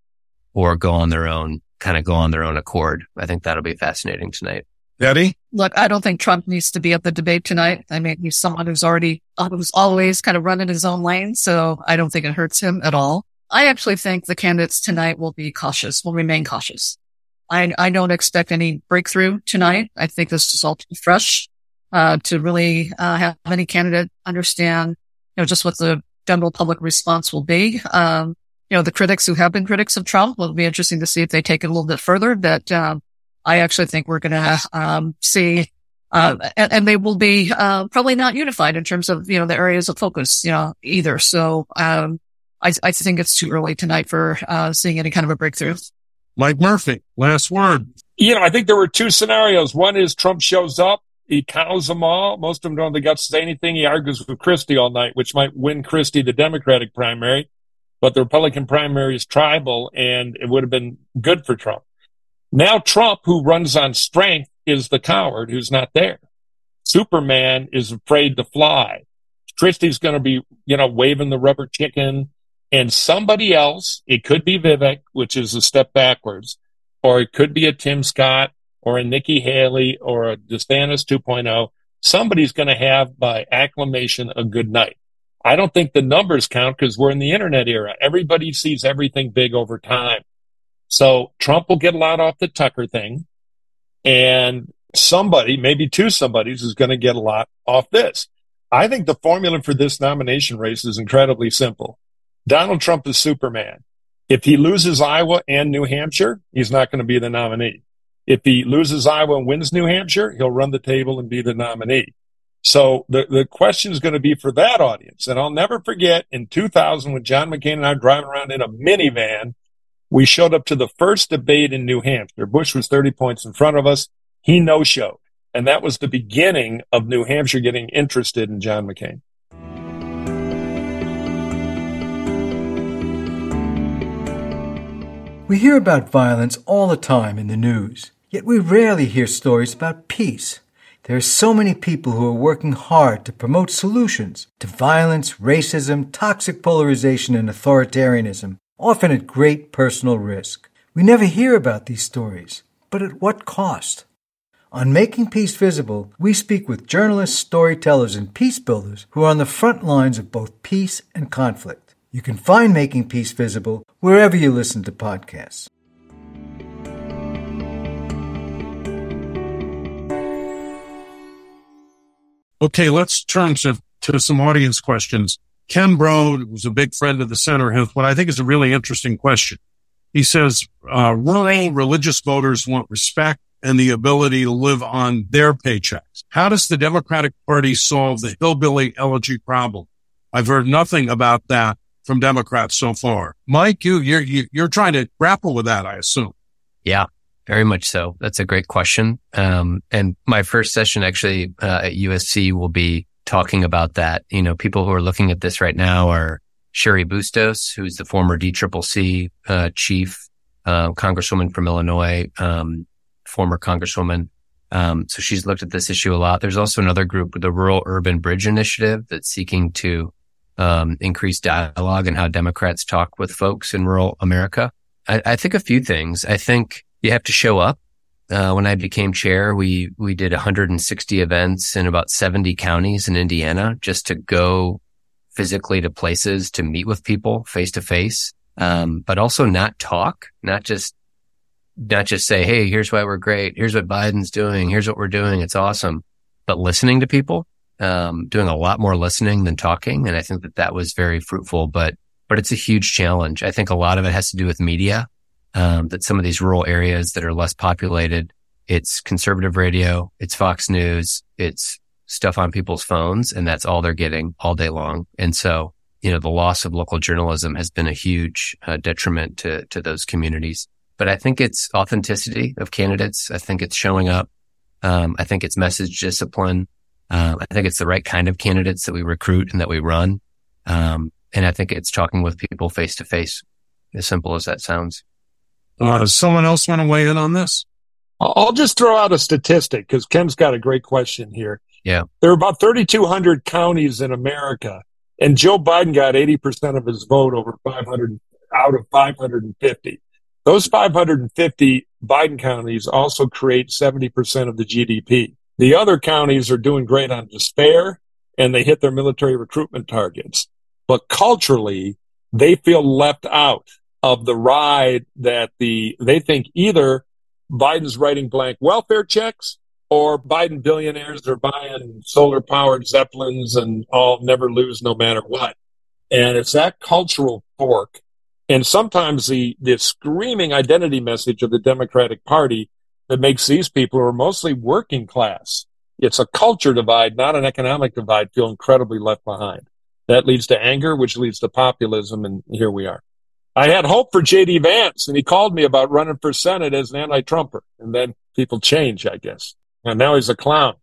or go on their own, kind of go on their own accord. I think that'll be fascinating tonight. Betty? Look, I don't think Trump needs to be at the debate tonight. I mean, he's someone who's already, who's always kind of running his own lane. So I don't think it hurts him at all. I actually think the candidates tonight will be cautious, will remain cautious. I, I don't expect any breakthrough tonight. I think this is all too fresh uh, to really uh, have any candidate understand, you know, just what the general public response will be. Um, you know, the critics who have been critics of Trump will be interesting to see if they take it a little bit further. But um, I actually think we're going to um, see, uh, and, and, they will be uh, probably not unified in terms of you know the areas of focus, you know, either. So um, I, I, think it's too early tonight for uh, seeing any kind of a breakthrough. Mike Murphy, last word. You know, I think there were two scenarios. One is Trump shows up he cows them all. Most of them don't have the guts to say anything. He argues with Christie all night, which might win Christie the Democratic primary, but the Republican primary is tribal and it would have been good for Trump. Now Trump, who runs on strength, is the coward who's not there. Superman is afraid to fly. Christie's going to be, you know, waving the rubber chicken and somebody else, it could be Vivek, which is a step backwards, or it could be a Tim Scott or a Nikki Haley or a DeSantis 2.0, somebody's going to have by acclamation a good night. I don't think the numbers count because we're in the internet era. Everybody sees everything big over time. So Trump will get a lot off the Tucker thing and somebody, maybe two somebodies is going to get a lot off this. I think the formula for this nomination race is incredibly simple. Donald Trump is Superman. If he loses Iowa and New Hampshire, he's not going to be the nominee. If he loses Iowa and wins New Hampshire, he'll run the table and be the nominee. So the, the question is going to be for that audience. And I'll never forget in 2000 when John McCain and I were driving around in a minivan, we showed up to the first debate in New Hampshire. Bush was 30 points in front of us. He no showed. And that was the beginning of New Hampshire getting interested in John McCain. We hear about violence all the time in the news, yet we rarely hear stories about peace. There are so many people who are working hard to promote solutions to violence, racism, toxic polarization, and authoritarianism, often at great personal risk. We never hear about these stories, but at what cost? On Making Peace Visible, we speak with journalists, storytellers, and peace builders who are on the front lines of both peace and conflict. You can find Making Peace Visible wherever you listen to podcasts. Okay, let's turn to, to some audience questions. Ken Bro, who's a big friend of the center, has what I think is a really interesting question. He says, uh, rural religious voters want respect and the ability to live on their paychecks. How does the Democratic Party solve the hillbilly elegy problem? I've heard nothing about that from Democrats so far. Mike, you, you're, you're trying to grapple with that, I assume. Yeah, very much so. That's a great question. Um, and my first session actually uh, at USC will be talking about that. You know, people who are looking at this right now are Cheri Bustos, who's the former DCCC uh, chief, uh, congresswoman from Illinois, um, former congresswoman. Um, so she's looked at this issue a lot. There's also another group, the Rural Urban Bridge Initiative, that's seeking to um, increase dialogue and how Democrats talk with folks in rural America. I, I think a few things. I think you have to show up. Uh, when I became chair, we we did 160 events in about 70 counties in Indiana just to go physically to places to meet with people face to face, but also not talk, not just not just say, "Hey, here's why we're great. Here's what Biden's doing. Here's what we're doing. It's awesome," but listening to people, um, doing a lot more listening than talking, and I think that that was very fruitful. But but it's a huge challenge. I think a lot of it has to do with media um, that some of these rural areas that are less populated, it's conservative radio, it's Fox News, it's stuff on people's phones, and that's all they're getting all day long. And so, you know, the loss of local journalism has been a huge uh, detriment to to those communities. But I think it's authenticity of candidates. I think it's showing up. Um, I think it's message discipline. Um, I think it's the right kind of candidates that we recruit and that we run. Um, and I think it's talking with people face to face, as simple as that sounds. Uh, does someone else want to weigh in on this? I'll just throw out a statistic because Ken's got a great question here. Yeah. There are about 3,200 counties in America, and Joe Biden got 80% of his vote over 500 out of 550. Those 550 Biden counties also create 70% of the GDP. The other counties are doing great on despair and they hit their military recruitment targets. But culturally, they feel left out of the ride that the they think either Biden's writing blank welfare checks or Biden billionaires are buying solar powered zeppelins and all never lose no matter what. And it's that cultural fork and sometimes the the screaming identity message of the Democratic Party that makes these people who are mostly working class. It's a culture divide, not an economic divide, feel incredibly left behind. That leads to anger, which leads to populism, and here we are. I had hope for J.D. Vance, and he called me about running for Senate as an anti-Trumper. And then people change, I guess. And now he's a clown.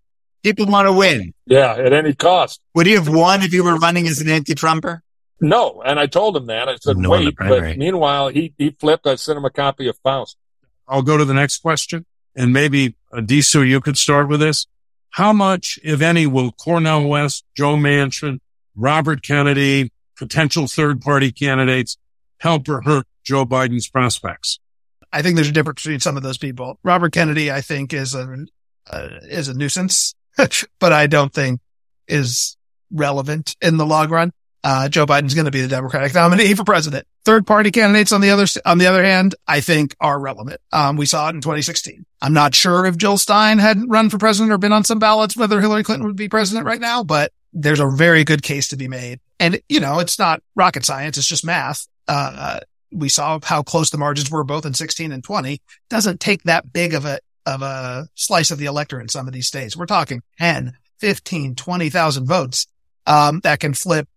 People want to win. Yeah, at any cost. Would you have won if you were running as an anti-Trumper? No, and I told him that. I said, No, wait. on the primary. But meanwhile, he, he flipped. I sent him a copy of Faust. I'll go to the next question. And maybe uh, Disu, you could start with this. How much, if any, will Cornel West, Joe Manchin, Robert Kennedy, potential third party candidates help or hurt Joe Biden's prospects? I think there's a difference between some of those people. Robert Kennedy, I think, is a uh, is a nuisance, but I don't think is relevant in the long run. Uh, Joe Biden's going to be the Democratic nominee for president. Third party candidates on the other, on the other hand, I think are relevant. Um, we saw it in 2016. I'm not sure if Jill Stein hadn't run for president or been on some ballots, whether Hillary Clinton would be president right now, but there's a very good case to be made. And, you know, it's not rocket science. It's just math. Uh, we saw how close the margins were both in 16 and 20. Doesn't take that big of a, of a slice of the electorate in some of these states. We're talking 10, 15, 20,000 votes, um, that can flip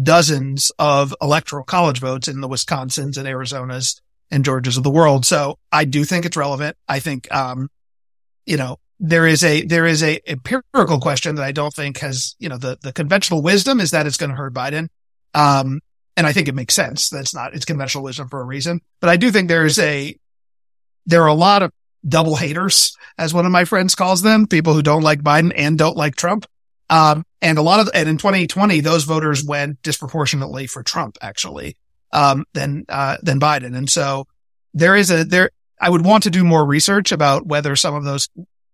dozens of electoral college votes in the Wisconsins and Arizonas and Georgias of the world. So I do think it's relevant. I think, um, you know, there is a, there is a empirical question that I don't think has, you know, the, the conventional wisdom is that it's going to hurt Biden. Um, and I think it makes sense. That's not, it's conventional wisdom for a reason, but I do think there's a, there are a lot of double haters, as one of my friends calls them, people who don't like Biden and don't like Trump. Um, and a lot of, and in 2020, those voters went disproportionately for Trump, actually, um, than, uh, than Biden. And so there is a, there, I would want to do more research about whether some of those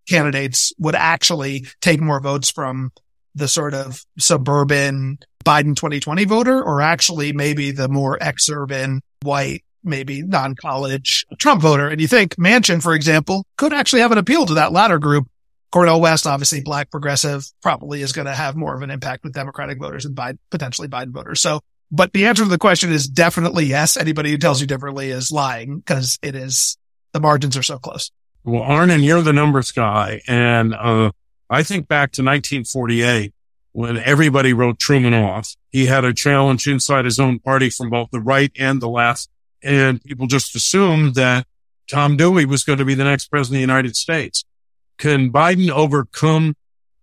candidates would actually take more votes from the sort of suburban Biden 2020 voter or actually maybe the more ex-urban white maybe non-college Trump voter. And you think Manchin, for example, could actually have an appeal to that latter group. Cornel West, obviously black progressive, probably is going to have more of an impact with Democratic voters and Biden, potentially Biden voters. So, but the answer to the question is definitely yes. Anybody who tells you differently is lying because it is, the margins are so close. Well, Arnon, you're the numbers guy. And, uh, I think back to 1948 when everybody wrote Truman off. He had a challenge inside his own party from both the right and the left and people just assumed that Tom Dewey was going to be the next president of the United States. Can Biden overcome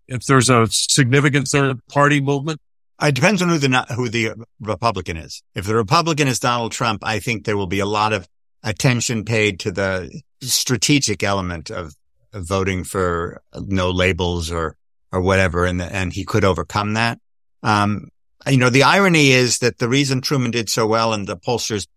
if there's a significant third party movement? It depends on who the who the Republican is. If the Republican is Donald Trump, I think there will be a lot of attention paid to the strategic element of, of voting for no labels or or whatever, and and he could overcome that. Um, you know, the irony is that the reason Truman did so well and the pollsters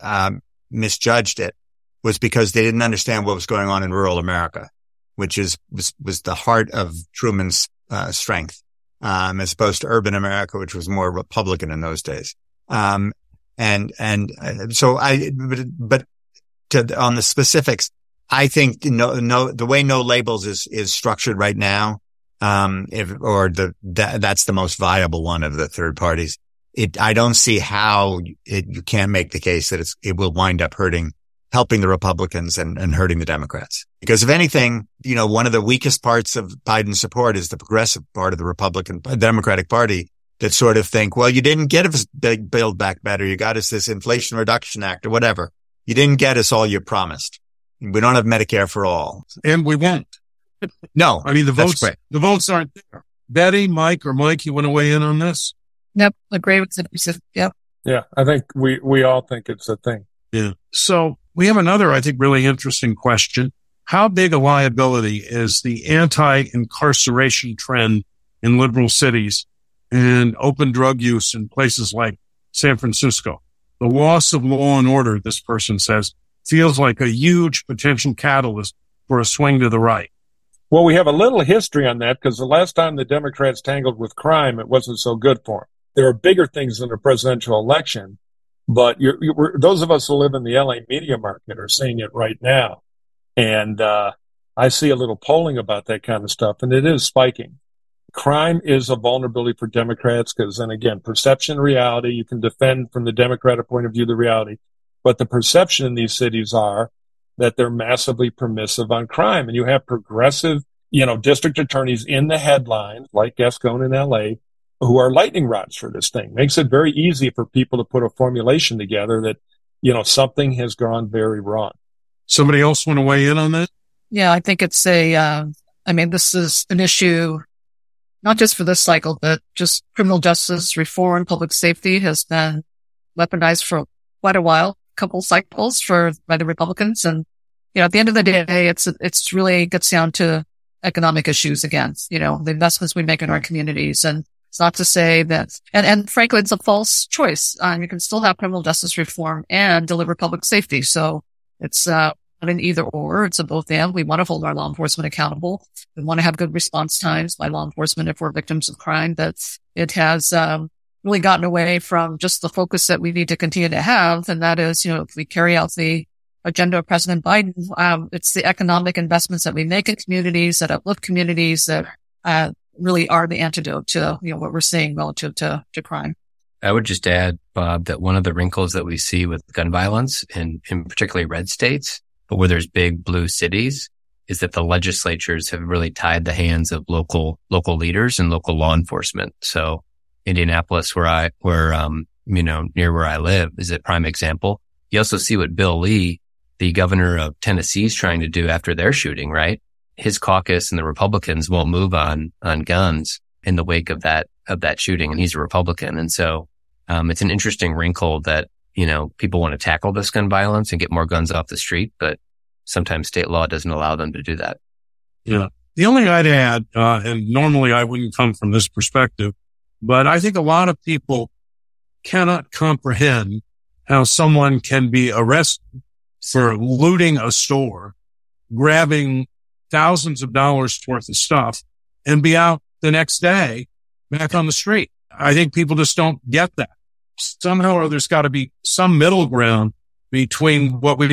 um, misjudged it was because they didn't understand what was going on in rural America, which is was, was the heart of Truman's uh, strength, um, as opposed to urban America, which was more Republican in those days. Um, and and uh, so I, but, but to, on the specifics, I think no no the way no labels is is structured right now, um, if or the that, that's the most viable one of the third parties it, I don't see how it, you can't make the case that it's it will wind up hurting, helping the Republicans and, and hurting the Democrats. Because if anything, you know, one of the weakest parts of Biden's support is the progressive part of the Republican Democratic party that sort of think, well, you didn't get us big build back better. You got us this Inflation Reduction Act or whatever. You didn't get us all you promised. We don't have Medicare for all. And we won't. No. I mean, the votes, the votes aren't there. Betty, Mike, or Mike, you want to weigh in on this? Yep. Agree with the Yep. Yeah. I think we, we all think it's a thing. Yeah. So we have another, I think, really interesting question. How big a liability is the anti-incarceration trend in liberal cities and open drug use in places like San Francisco? The loss of law and order, this person says, feels like a huge potential catalyst for a swing to the right. Well, we have a little history on that because the last time the Democrats tangled with crime, it wasn't so good for them there are bigger things than a presidential election. But you're, you're, those of us who live in the LA media market are seeing it right now. And, uh, I see a little polling about that kind of stuff and it is spiking. Crime is a vulnerability for Democrats because then again, perception, reality, you can defend from the Democratic point of view, the reality, but the perception in these cities are that they're massively permissive on crime and you have progressive, you know, district attorneys in the headlines like Gascon in LA who are lightning rods for this thing. Makes it very easy for people to put a formulation together that, you know, something has gone very wrong. Somebody else want to weigh in on that? Yeah, I think it's a, uh, I mean, this is an issue not just for this cycle, but just criminal justice reform, public safety has been weaponized for quite a while, a couple cycles for by the Republicans. And, you know, at the end of the day, it's, it's really gets down to economic issues again, you know, the investments we make in our communities and it's not to say that, and, and frankly, it's a false choice. Um, you can still have criminal justice reform and deliver public safety. So it's, uh, not an either or. It's a both and. We want to hold our law enforcement accountable. We want to have good response times by law enforcement if we're victims of crime. But it has, um, really gotten away from just the focus that we need to continue to have. And that is, you know, if we carry out the agenda of President Biden, um, it's the economic investments that we make in communities that uplift communities that, uh, really are the antidote to, you know, what we're seeing relative to, to crime. I would just add, Bob, that one of the wrinkles that we see with gun violence in, in particularly red states, but where there's big blue cities is that the legislatures have really tied the hands of local, local leaders and local law enforcement. So Indianapolis, where I, where, um, you know, near where I live is a prime example. You also see what Bill Lee, the governor of Tennessee is trying to do after their shooting, right? His caucus and the Republicans won't move on, on guns in the wake of that, of that shooting. And he's a Republican. And so, um, it's an interesting wrinkle that, you know, people want to tackle this gun violence and get more guns off the street, but sometimes state law doesn't allow them to do that. Yeah. The only I'd add, uh, and normally I wouldn't come from this perspective, but I think a lot of people cannot comprehend how someone can be arrested for looting a store, grabbing thousands of dollars worth of stuff and be out the next day back on the street. I think people just don't get that. Somehow or there's got to be some middle ground between what we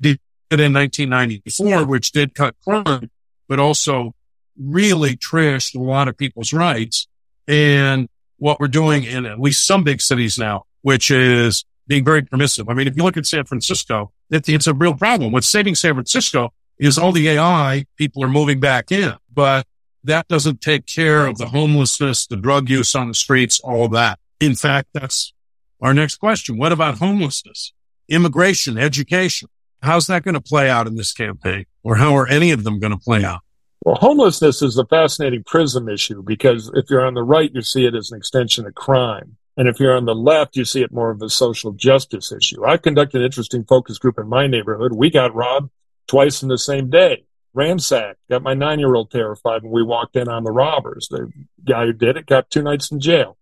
did in 1994, which did cut crime, but also really trashed a lot of people's rights and what we're doing in at least some big cities now, which is being very permissive. I mean, if you look at San Francisco, it, it's a real problem. What's saving San Francisco is all the AI people are moving back in, but that doesn't take care of the homelessness, the drug use on the streets, all that. In fact, that's our next question. What about homelessness, immigration, education? How's that going to play out in this campaign or how are any of them going to play out? Well, homelessness is a fascinating prism issue because if you're on the right, you see it as an extension of crime. And if you're on the left, you see it more of a social justice issue. I've conducted an interesting focus group in my neighborhood. We got robbed twice in the same day, ransacked, got my nine year old terrified when we walked in on the robbers. The guy who did it got two nights in jail.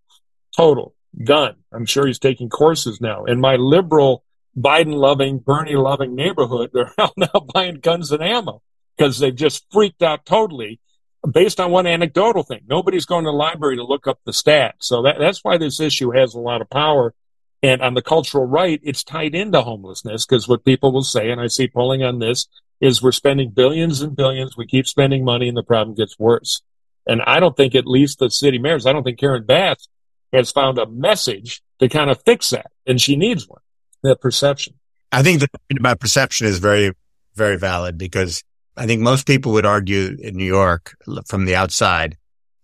Total. Done. I'm sure he's taking courses now. In my liberal, Biden loving, Bernie loving neighborhood, they're out now buying guns and ammo because they've just freaked out totally based on one anecdotal thing. Nobody's going to the library to look up the stats. So that, that's why this issue has a lot of power. And on the cultural right, it's tied into homelessness because what people will say, and I see polling on this, is we're spending billions and billions. We keep spending money and the problem gets worse. And I don't think at least the city mayors, I don't think Karen Bass has found a message to kind of fix that. And she needs one, that perception. I think the point about perception is very, very valid because I think most people would argue in New York from the outside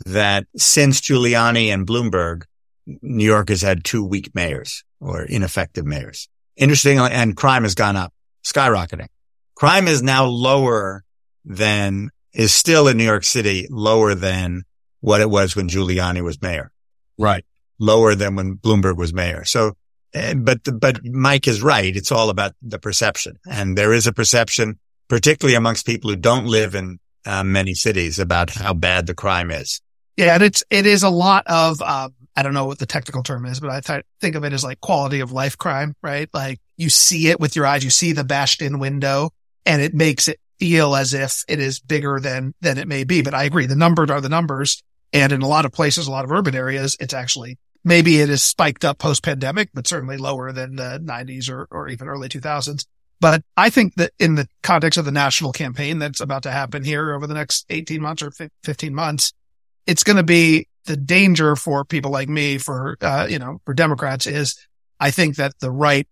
that since Giuliani and Bloomberg, New York has had two weak mayors or ineffective mayors. Interestingly, and crime has gone up, skyrocketing. Crime is now lower than, is still in New York City lower than what it was when Giuliani was mayor. Right. Lower than when Bloomberg was mayor. So, eh, but, but Mike is right. It's all about the perception and there is a perception particularly amongst people who don't live in uh, many cities about how bad the crime is. Yeah. And it's, it is a lot of, um, I don't know what the technical term is, but I th- think of it as like quality of life crime, right? Like you see it with your eyes, you see the bashed in window and it makes it feel as if it is bigger than, than it may be. But I agree. The numbers are the numbers. And in a lot of places, a lot of urban areas, it's actually, maybe it is spiked up post pandemic, but certainly lower than the 90s or, or even early 2000s. But I think that in the context of the national campaign that's about to happen here over the next 18 months or 15 months, it's going to be the danger for people like me, for, uh, you know, for Democrats is I think that the right,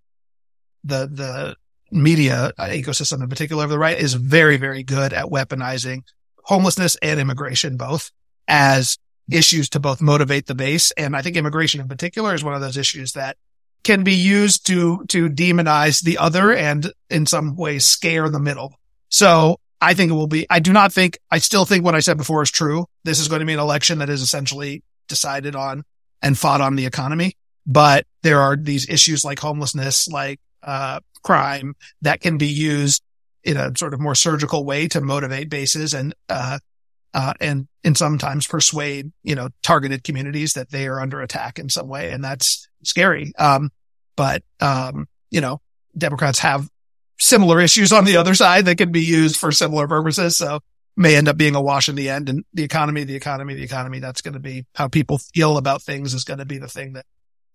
the, the media ecosystem in particular of the right is very, very good at weaponizing homelessness and immigration both as issues to both motivate the base. And I think immigration in particular is one of those issues that can be used to, to demonize the other and in some ways scare the middle. So I think it will be, I do not think, I still think what I said before is true. This is going to be an election that is essentially decided on and fought on the economy. But there are these issues like homelessness, like, uh, crime that can be used in a sort of more surgical way to motivate bases and, uh, uh, and, and sometimes persuade, you know, targeted communities that they are under attack in some way. And that's scary. Um, but, um, you know, Democrats have similar issues on the other side that can be used for similar purposes. So may end up being a wash in the end and the economy, the economy, the economy. That's going to be how people feel about things is going to be the thing that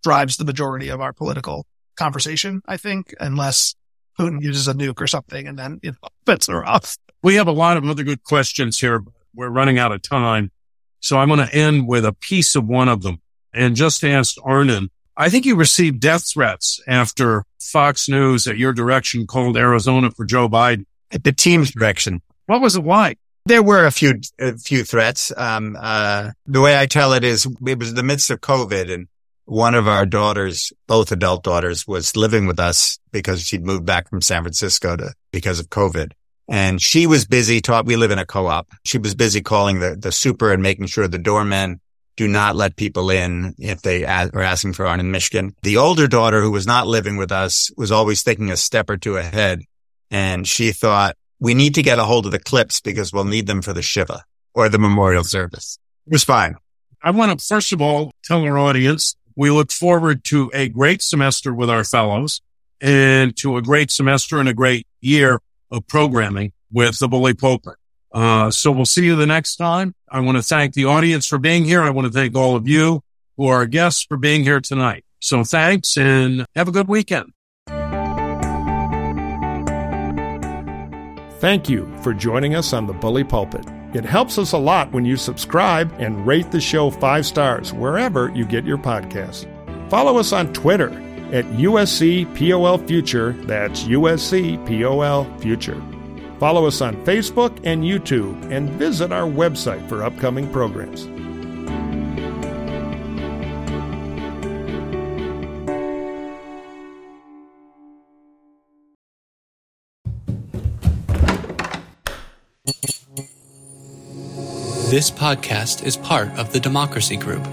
drives the majority of our political conversation, I think, unless Putin uses a nuke or something and then it puts her off. We have a lot of other good questions here. We're running out of time. So I'm going to end with a piece of one of them and just asked Arnon, I think you received death threats after Fox News at your direction called Arizona for Joe Biden. At the team's direction. What was it like? There were a few, a few threats. Um, uh, the way I tell it is it was in the midst of COVID and one of our daughters, both adult daughters, was living with us because she'd moved back from San Francisco to, because of COVID. And she was busy taught, we live in a co-op. She was busy calling the, the super and making sure the doormen do not let people in if they are asking for one in Michigan. The older daughter who was not living with us was always thinking a step or two ahead. And she thought, we need to get a hold of the clips because we'll need them for the Shiva or the memorial service. It was fine. I want to first of all tell our audience we look forward to a great semester with our fellows and to a great semester and a great year of programming with the Bully Pulpit. Uh, so we'll see you the next time. I want to thank the audience for being here. I want to thank all of you who are guests for being here tonight. So thanks and have a good weekend. Thank you for joining us on the Bully Pulpit. It helps us a lot when you subscribe and rate the show five stars wherever you get your podcasts. Follow us on Twitter at USC POL Future. That's USC POL Future. Follow us on Facebook and YouTube and visit our website for upcoming programs. This podcast is part of the Democracy Group